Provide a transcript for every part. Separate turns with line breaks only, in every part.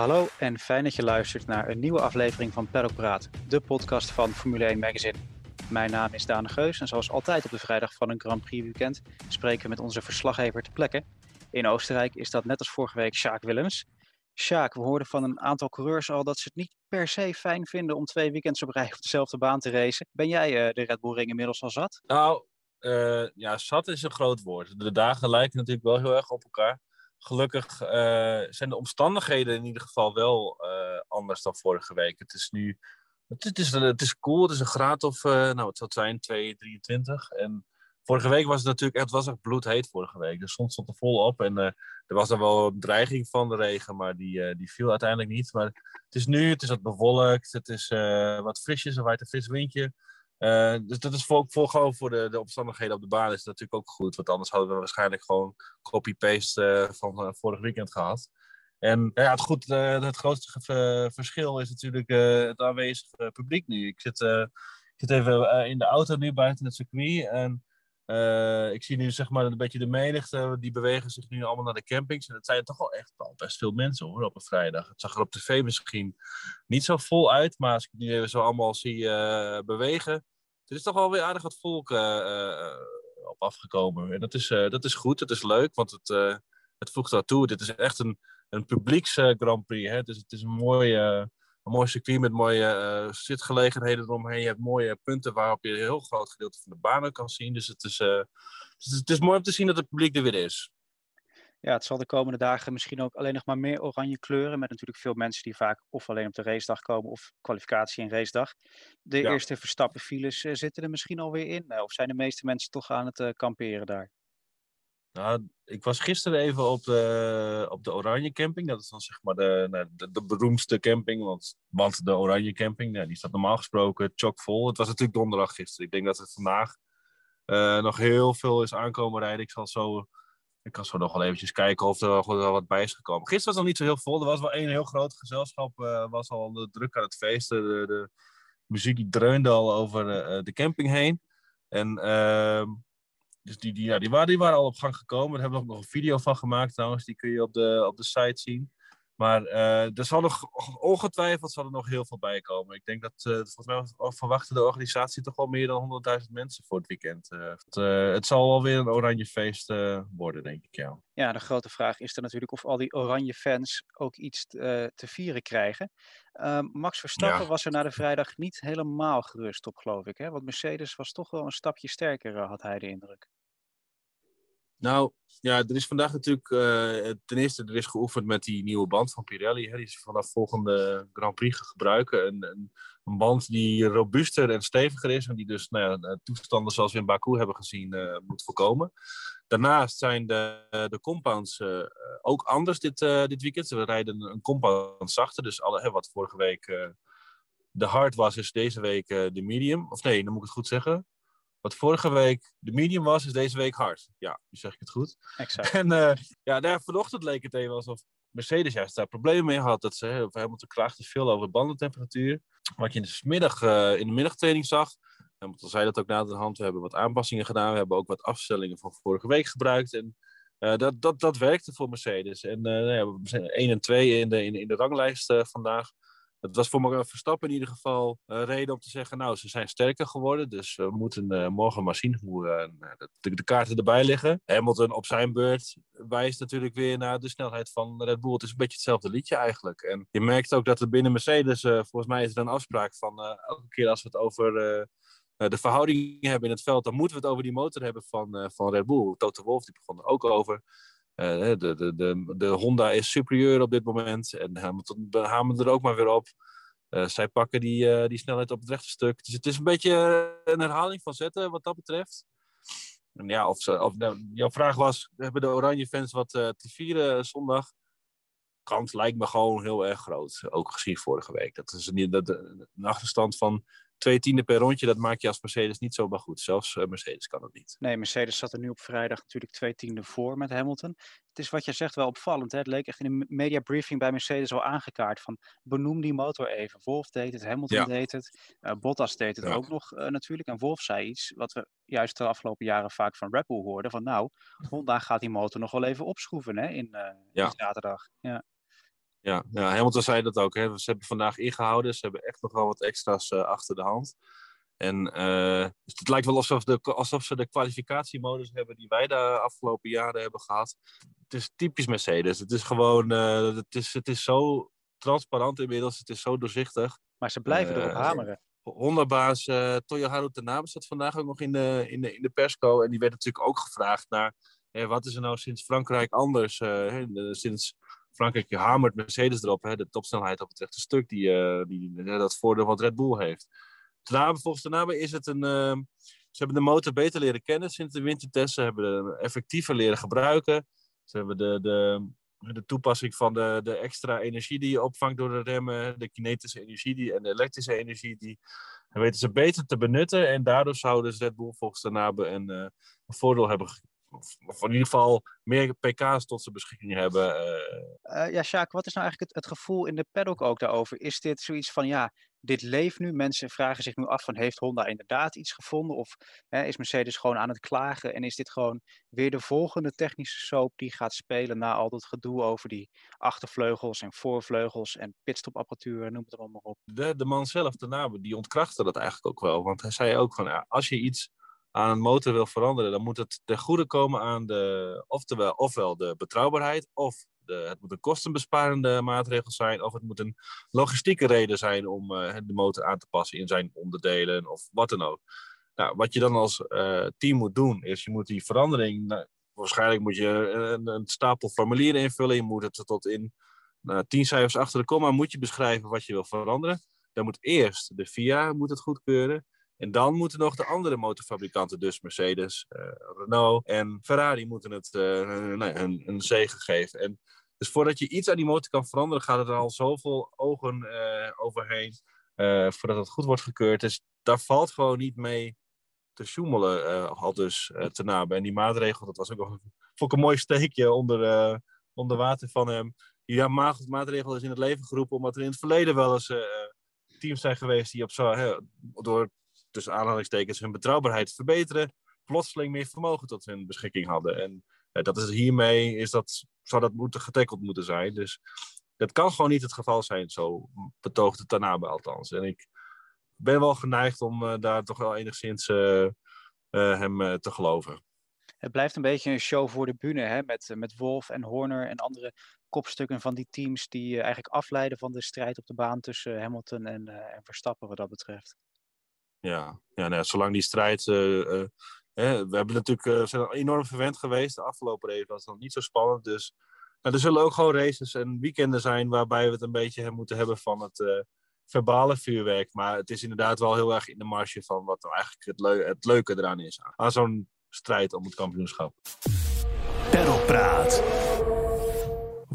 Hallo en fijn dat je luistert naar een nieuwe aflevering van Peddelpraat, de podcast van Formule 1 Magazine. Mijn naam is Daan Geus en zoals altijd op de vrijdag van een Grand Prix weekend spreken we met onze verslaggever te plekke. In Oostenrijk is dat net als vorige week Sjaak Willems. Sjaak, we hoorden van een aantal coureurs al dat ze het niet per se fijn vinden om twee weekends op rij op dezelfde baan te racen. Ben jij uh, de Red Bull Ring inmiddels al zat?
Nou, uh, ja, zat is een groot woord. De dagen lijken natuurlijk wel heel erg op elkaar. Gelukkig uh, zijn de omstandigheden in ieder geval wel anders dan vorige week. Het is nu, het, is, het is cool, het is een graad of, nou wat zou het zijn, 2, 23. En Vorige week was het natuurlijk echt, was echt bloedheet vorige week. De zon stond er vol op en er was dan wel een dreiging van de regen, maar die, die viel uiteindelijk niet. Maar het is nu, het is wat bewolkt, het is wat frisjes, er waait een fris windje. Dus dat is voor, voor, gewoon voor de, de omstandigheden op de baan is natuurlijk ook goed. Want anders hadden we waarschijnlijk gewoon copy-paste van vorig weekend gehad. En ja, het, goed, het grootste verschil is natuurlijk het aanwezige publiek nu. Ik zit, ik zit even in de auto nu buiten het circuit en uh, ik zie nu zeg maar een beetje de menigte, die bewegen zich nu allemaal naar de campings. En het zijn toch wel echt wel best veel mensen hoor, op een vrijdag. Het zag er op tv misschien niet zo vol uit, maar als ik die even zo allemaal zie uh, bewegen, er is toch wel weer aardig wat volk uh, op afgekomen. En dat is, dat is goed, dat is leuk, want het, het voegt daartoe. Dit is echt een, een publieks Grand Prix. Hè? Dus het is een mooie een mooi circuit met mooie uh, zitgelegenheden eromheen. Je hebt mooie punten waarop je een heel groot gedeelte van de banen kan zien. Dus het is, uh, het is mooi om te zien dat het publiek er weer is.
Ja, het zal de komende dagen misschien ook alleen nog maar meer oranje kleuren. Met natuurlijk veel mensen die vaak of alleen op de racedag komen of kwalificatie en racedag. De ja. eerste Verstappen-files uh, zitten er misschien alweer in. of zijn de meeste mensen toch aan het kamperen daar?
Nou, ik was gisteren even op de, op de Oranje Camping. Dat is dan zeg maar de, nou, de, de beroemdste camping. Want, want de Oranje Camping, nou, die staat normaal gesproken chockvol. Het was natuurlijk donderdag gisteren. Ik denk dat het vandaag uh, nog heel veel is aankomen rijden. Ik zal zo... Ik kan zo nog wel eventjes kijken of er wel wat bij is gekomen. Gisteren was het nog niet zo heel vol. Er was wel één heel groot gezelschap. Uh, was al de druk aan het feesten. De, de muziek die dreunde al over uh, de camping heen. En ehm, dus die, die, ja, die, waren, die waren al op gang gekomen. Daar hebben we ook nog een video van gemaakt trouwens. Die kun je op de, op de site zien. Maar uh, er zal nog ongetwijfeld zal er nog heel veel bij komen. Ik denk dat uh, volgens mij verwachten de organisatie toch wel meer dan 100.000 mensen voor het weekend. Uh, het, het, zal wel weer een oranje feest worden, denk ik. Ja.
ja, de grote vraag is er natuurlijk of al die oranje fans ook iets te vieren krijgen. Ehm, Max Verstappen ja. was er na de vrijdag niet helemaal gerust op, geloof ik. Hè? Want Mercedes was toch wel een stapje sterker, had hij de indruk.
Nou, ja, er is vandaag natuurlijk uh, ten eerste er is geoefend met die nieuwe band van Pirelli. Hè, die ze vanaf volgende Grand Prix gaan gebruiken. Een, een, band die robuuster en steviger is. En die dus nou ja, toestanden zoals we in Baku hebben gezien uh, moet voorkomen. Daarnaast zijn de, de compounds ook anders dit, dit weekend. We rijden een compound zachter. Dus alle, hè, wat vorige week de hard was, is deze week de medium. Of nee, dan moet ik het goed zeggen. Wat vorige week de medium was, is deze week hard. Ja, nu zeg ik het goed.
Exact.
En uh, ja, daar vanochtend leek het even alsof Mercedes juist daar problemen mee had. Dat ze helemaal te klaagden veel over bandentemperatuur. Wat je in de, middag, uh, in de middagtraining zag. Hamilton zei dat ook na de hand. We hebben wat aanpassingen gedaan. We hebben ook wat afstellingen van vorige week gebruikt. En uh, dat, dat, dat werkte voor Mercedes. En nou we zijn 1 en 2 in de, in, in de ranglijst vandaag. Het was voor me Verstappen in ieder geval uh, reden om te zeggen, nou, ze zijn sterker geworden, dus we moeten uh, morgen maar zien hoe uh, de, de, kaarten erbij liggen. Hamilton op zijn beurt wijst natuurlijk weer naar de snelheid van Red Bull. Het is een beetje hetzelfde liedje eigenlijk. En je merkt ook dat er binnen Mercedes, volgens mij is er een afspraak van elke keer als we het over de verhoudingen hebben in het veld, dan moeten we het over die motor hebben van, van Red Bull. Toto Wolff die begon er ook over. Uh, de, de, de, de, Honda is superieur op dit moment. En Hamilton hameren er ook maar weer op. Uh, zij pakken die, uh, die snelheid op het rechte stuk. Dus het is een beetje een herhaling van zetten wat dat betreft. En ja, of, of nou, jouw vraag was: hebben de Oranje fans wat te vieren zondag? Kans lijkt me gewoon heel erg groot. Ook gezien vorige week. Dat is een, dat, een achterstand van twee tienden per rondje, dat maak je als Mercedes niet zomaar goed. Zelfs uh, Mercedes kan het niet.
Nee, Mercedes zat er nu op vrijdag natuurlijk twee tienden voor met Hamilton. Het is wat je zegt wel opvallend. Hè? Het leek echt in de media briefing bij Mercedes al aangekaart van benoem die motor even. Wolf deed het, Hamilton deed het, uh, Bottas deed het ook nog uh, natuurlijk. En Wolf zei iets wat we juist de afgelopen jaren vaak van Red Bull hoorden. Van nou, Honda gaat die motor nog wel even opschroeven hè, in, in zaterdag. Ja.
Ja, ja, Hamilton zei dat ook. Hè. Ze hebben vandaag ingehouden. Ze hebben echt nog wel wat extra's uh, achter de hand. En uh, het lijkt wel alsof, de, alsof ze de kwalificatiemodus hebben die wij de afgelopen jaren hebben gehad. Het is typisch Mercedes. Het is gewoon, uh, het, is, het is zo transparant inmiddels. Het is zo doorzichtig.
Maar ze blijven erop hameren.
Honda-baas Toyoharu Tanabe zat vandaag ook nog in de, in, de, in de persco. En die werd natuurlijk ook gevraagd naar... wat is er nou sinds Frankrijk anders? sinds Frankrijk hamert Mercedes erop, hè, de topsnelheid op het rechte stuk, die, uh, die dat voordeel wat Red Bull heeft. Daarna, volgens Tanabe is het een. Uh, ze hebben de motor beter leren kennen sinds de wintertest. Ze hebben effectiever leren gebruiken. Ze hebben de, de, de toepassing van de, de extra energie die je opvangt door de remmen, de kinetische energie die, en de elektrische energie, die weten ze beter te benutten. En daardoor zouden dus Red Bull volgens Tanabe een, uh, een voordeel hebben of, in ieder geval meer pk's tot zijn beschikking hebben.
Uh... ja, Sjaak, wat is nou eigenlijk het, het, gevoel in de paddock ook daarover? Is dit zoiets van, ja, dit leeft nu. Mensen vragen zich nu af van, heeft Honda inderdaad iets gevonden? Of hè, is Mercedes gewoon aan het klagen? En is dit gewoon weer de volgende technische soap die gaat spelen na al dat gedoe over die achtervleugels en voorvleugels en pitstopapparatuur, noem het allemaal op.
De, de man zelf, de nabe, die ontkrachtte dat eigenlijk ook wel. Want hij zei ook van, ja, als je iets aan een motor wil veranderen, dan moet het ten goede komen aan de, oftewel, ofwel de betrouwbaarheid, of de, het moet een kostenbesparende maatregel zijn, of het moet een logistieke reden zijn om uh, de motor aan te passen in zijn onderdelen of wat dan ook. Nou, wat je dan als uh, team moet doen, is je moet die verandering, nou, waarschijnlijk moet je een, een, stapel formulieren invullen, je moet het tot in nou, tien cijfers achter de komma, moet je beschrijven wat je wil veranderen. Dan moet eerst de FIA moet het goedkeuren. En dan moeten nog de andere motorfabrikanten, dus Mercedes, uh, Renault en Ferrari, moeten het nou, een, een zegen geven. En dus voordat je iets aan die motor kan veranderen, gaat er al zoveel ogen uh, overheen voordat het goed wordt gekeurd. Dus daar valt gewoon niet mee te sjoemelen, al dus te nabe. En die maatregel, dat was ook nog een mooi steekje onder, onder water van hem. Die maatregel is in het leven geroepen omdat er in het verleden wel eens teams zijn geweest die op zo, door tussen aanhalingstekens hun betrouwbaarheid verbeteren, plotseling meer vermogen tot hun beschikking hadden. En eh, dat is hiermee is dat, zou dat moeten getackeld moeten zijn. Dus dat kan gewoon niet het geval zijn, zo betoogde Tanabe althans. En ik ben wel geneigd om uh, daar toch wel enigszins uh, hem te geloven.
Het blijft een beetje een show voor de bühne, hè? Met, met Wolf en Horner en andere kopstukken van die teams die eigenlijk afleiden van de strijd op de baan tussen Hamilton en, en Verstappen wat dat betreft.
Ja, ja nou, zolang die strijd. Uh, hè, we hebben natuurlijk, uh, zijn enorm verwend geweest. De afgelopen race was nog niet zo spannend. Dus nou, er zullen ook gewoon races en weekenden zijn waarbij we het een beetje moeten hebben van het verbale vuurwerk. Maar het is inderdaad wel heel erg in de marge van wat nou eigenlijk het, het leuke eraan is. Aan zo'n strijd om het kampioenschap.
Praat.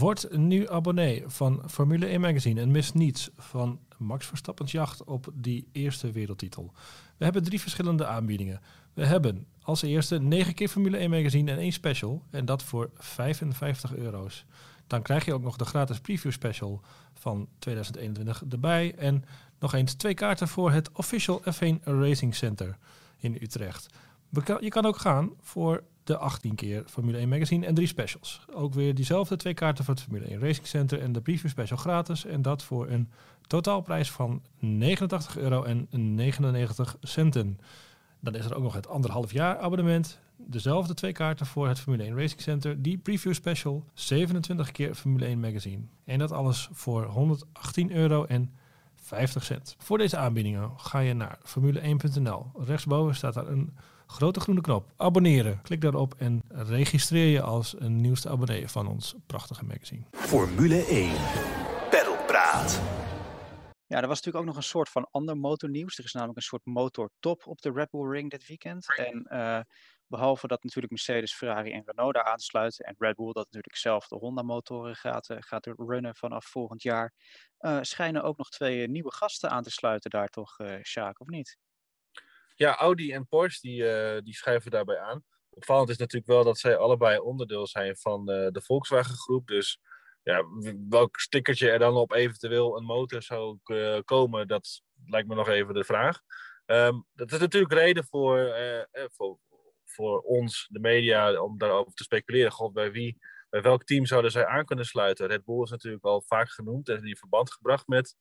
Word nu abonnee van Formule 1 Magazine en mis niets van Max Verstappen's jacht op die eerste wereldtitel. We hebben drie verschillende aanbiedingen. We hebben als eerste 9 keer Formule 1 magazine en één special. En dat voor 55 euro's. Dan krijg je ook nog de gratis preview special van 2021 erbij. En nog eens twee kaarten voor het Official F1 Racing Center in Utrecht. Je kan ook gaan voor de 18 keer Formule 1 Magazine en drie specials. Ook weer diezelfde twee kaarten voor het Formule 1 Racing Center en de preview special gratis. En dat voor een totaalprijs van 89 euro en 99 centen. Dan is er ook nog het anderhalf jaar abonnement. Dezelfde twee kaarten voor het Formule 1 Racing Center. Die preview special, 27 keer Formule 1 Magazine. En dat alles voor 118 euro en 50 cent. Voor deze aanbiedingen ga je naar formule1.nl. Rechtsboven staat daar een grote groene knop. Abonneren. Klik daarop en registreer je als een nieuwste abonnee van ons prachtige magazine.
Formule 1. Praat.
Ja, er was natuurlijk ook nog een soort van ander motornieuws. Er is namelijk een soort motortop op de Red Bull Ring dit weekend. En uh, Behalve dat natuurlijk Mercedes, Ferrari en Renault daar aansluiten. En Red Bull dat natuurlijk zelf de Honda-motoren gaat, uh, gaat runnen vanaf volgend jaar. Uh, schijnen ook nog twee nieuwe gasten aan te sluiten daar toch, uh, Sjaak, of niet?
Ja, Audi en Porsche die, die schrijven daarbij aan. Opvallend is natuurlijk wel dat zij allebei onderdeel zijn van de Volkswagen groep. Dus ja, welk stickertje er dan op eventueel een motor zou komen, dat lijkt me nog even de vraag. Um, dat is natuurlijk reden voor, voor, voor ons, de media, om daarover te speculeren. God, bij wie, bij welk team zouden zij aan kunnen sluiten? Red Bull is natuurlijk al vaak genoemd en in verband gebracht met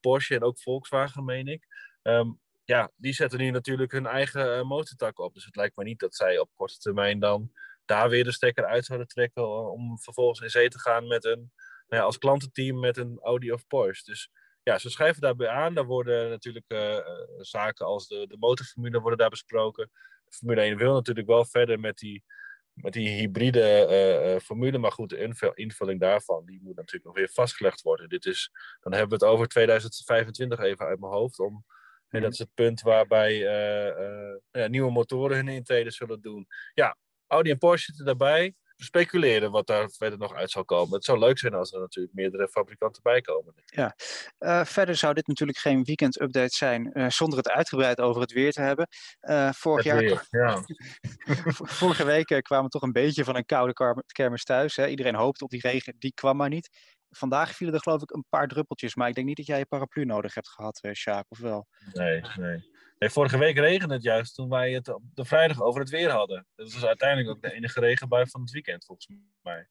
Porsche en ook Volkswagen, meen ik. Um, ja, die zetten nu natuurlijk hun eigen uh, motortak op. Dus het lijkt me niet dat zij op korte termijn dan daar weer de stekker uit zouden trekken om vervolgens in zee te gaan met een, nou ja, als klantenteam met een Audi of Porsche. Dus ja, ze schrijven daarbij aan. Daar worden natuurlijk uh, zaken als de, de motorformule worden daar besproken. Formule 1 wil natuurlijk wel verder met die, met die hybride uh, formule. Maar goed, de invulling daarvan die moet natuurlijk nog weer vastgelegd worden. Dit is, dan hebben we het over 2025 even uit mijn hoofd. Om, en dat is het punt waarbij ja, nieuwe motoren hun intrede zullen doen. Ja, Audi en Porsche zitten daarbij speculeren wat daar verder nog uit zal komen. Het zou leuk zijn als er natuurlijk meerdere fabrikanten bij komen.
Ja, uh, verder zou dit natuurlijk geen weekend-update zijn uh, zonder het uitgebreid over het weer te hebben. Uh, vorig jaar, weer, ja. vorige week kwamen we toch een beetje van een koude kermis thuis. Hè? Iedereen hoopte op die regen, die kwam maar niet. Vandaag vielen er geloof ik een paar druppeltjes, maar ik denk niet dat jij je paraplu nodig hebt gehad, Sjaak, of wel?
Nee, nee. Nee, vorige week regende het juist toen wij het op de vrijdag over het weer hadden. Dat was uiteindelijk ook de enige regenbui van het weekend, volgens mij.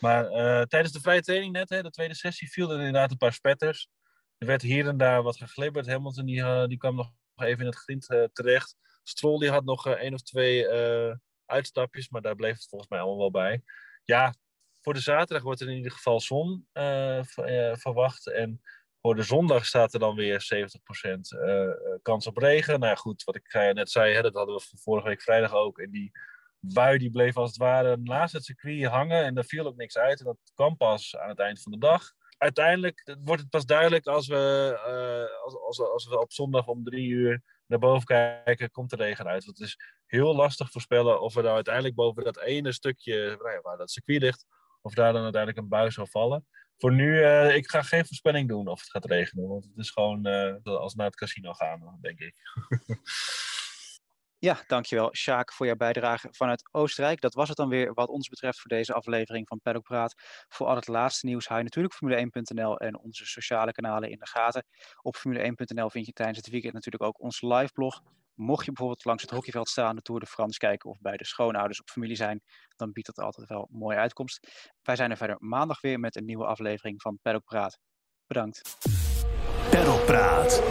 Maar uh, tijdens de vrije training net, hè, de tweede sessie, viel er inderdaad een paar spetters. Er werd hier en daar wat geglibberd. Hamilton die, uh, die kwam nog even in het grind terecht. Stroll die had nog één of twee uitstapjes, maar daar bleef het volgens mij allemaal wel bij. Ja, voor de zaterdag wordt er in ieder geval zon verwacht. En voor de zondag staat er dan weer 70% uh, eh, kans op regen. Nou goed, wat ik net zei, hè, dat hadden we vorige week vrijdag ook. En die bui die bleef als het ware naast het circuit hangen en er viel ook niks uit. En dat kwam pas aan het eind van de dag. Uiteindelijk wordt het pas duidelijk als we, uh, als, als, als, we op zondag om drie uur naar boven kijken, komt de regen uit. Want het is heel lastig voorspellen of we nou uiteindelijk boven dat ene stukje nou waar dat circuit ligt, of daar dan uiteindelijk een bui zal vallen voor nu, uh, ik ga geen voorspelling doen of het gaat regenen. Want het is gewoon uh, als naar het casino gaan, denk ik.
ja, dankjewel Sjaak voor jouw bijdrage vanuit Oostenrijk. Dat was het dan weer wat ons betreft voor deze aflevering van Paddock Praat. Voor al het laatste nieuws hou je natuurlijk Formule1.nl en onze sociale kanalen in de gaten. Op Formule1.nl vind je tijdens het weekend natuurlijk ook ons live blog Mocht je bijvoorbeeld langs het hockeyveld staan, de Tour de France kijken of bij de schoonouders op familie zijn, dan biedt dat altijd wel een mooie uitkomst. Wij zijn er verder maandag weer met een nieuwe aflevering van Paddock Praat. Bedankt. Paddock Praat.